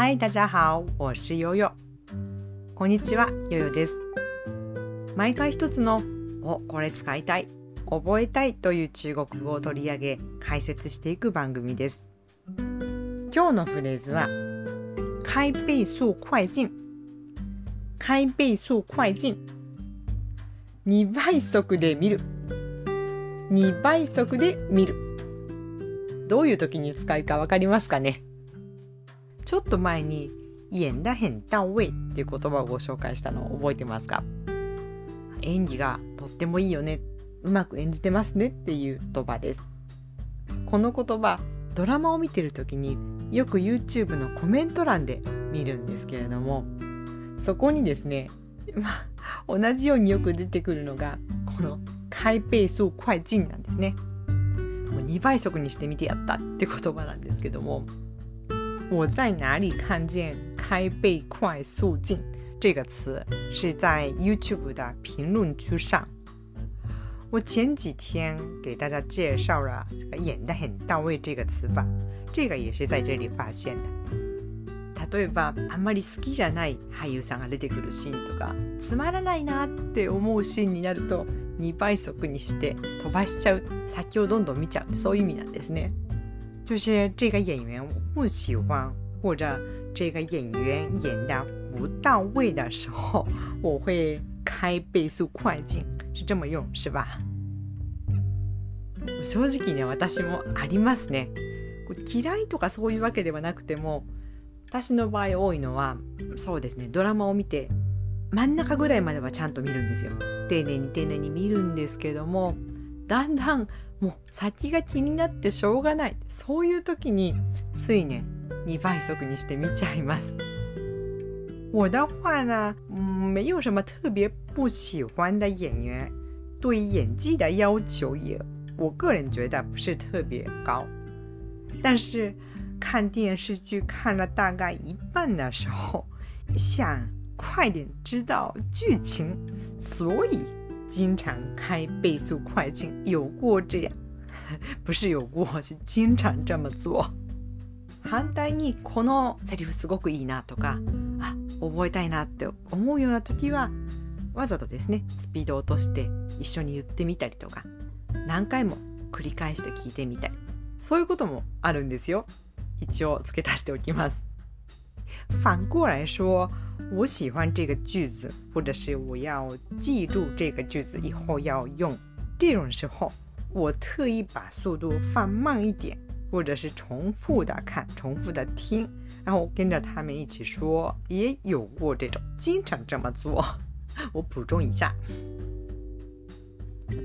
嗨，大家好，我是悠悠。こんにちは、悠悠です。毎回一つのおこれ使いたい、覚えたいという中国語を取り上げ解説していく番組です。今日のフレーズは開倍速快進開倍速快進2倍速で見る2倍速で見るどういう時に使うか分かりますかね？ちょっと前に「演だ変到位」っていう言葉をご紹介したのを覚えてますか演技がとってもいいよねうまく演じてますねっていう言葉ですこの言葉ドラマを見てる時によく YouTube のコメント欄で見るんですけれどもそこにですねまあ同じようによく出てくるのがこの「開倍速快進」なんですね。もう2倍速にしてみてやったって言葉なんですけども我在哪里看见“开倍快速进”这个词？是在 YouTube 的评论区上。我前几天给大家介绍了这个“演得很到位”这个词法，这个也是在这里发现的。例えばあんまり好きじゃない俳優さんが出てくるシーンとかつまらないなって思うシーンになると2倍速にして飛ばしちゃう先をどんどん見ちゃうそういう意味なんですね。就是这个演员我不喜欢，或者这个演员演的不到位的时候，我会开倍速快进，是这么用是吧？正直ね私もありますね。嫌いとかそういうわけではなくても私の場合多いのはそうですねドラマを見て真ん中ぐらいまではちゃんと見るんですよ丁寧に丁寧に見るんですけどもだんだんもう先が気になってしょうがない。そういう時についね2倍速にして見ちゃいます。我的话呢，嗯，没有什么特别不喜欢的演员，对演技的要求也，我个人觉得不是特别高。但是看电视剧看了大概一半的时候，想快点知道剧情，所以经常开倍速快进。有过这样，不是有过，是经常这么做。反対にこのセリフすごくいいなとか、あ、覚えたいなって思うような時は、わざとですね、スピードを落として一緒に言ってみたりとか、何回も繰り返して聞いてみたり、そういうこともあるんですよ。一応付け足しておきます。反过来说，我喜欢这个句子，或者是我要记住这个句子以后要用，这种时候，我特意把速度放慢一点，或者是重复的看、重复的听，然后跟着他们一起说，也有过这种，经常这么做。我补充一下。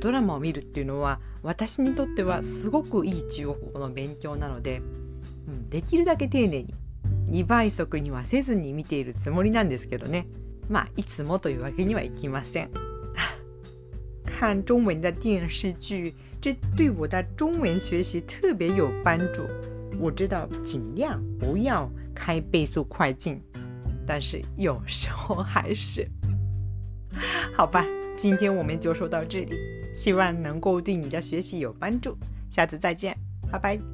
ドラマを見るっていうのは私にとってはすごくいい中国語の勉強なのでうん、できるだけ丁寧に 2倍速にはせずに見ているつもりなんですけどねまあいつもというわけにはいきません看中文的电视剧这对我的中文学习特别有帮助我知道尽量不要开倍速快进但是有时候还是好吧今天我们就说到这里希望能够对你的学习有帮助下次再见拜拜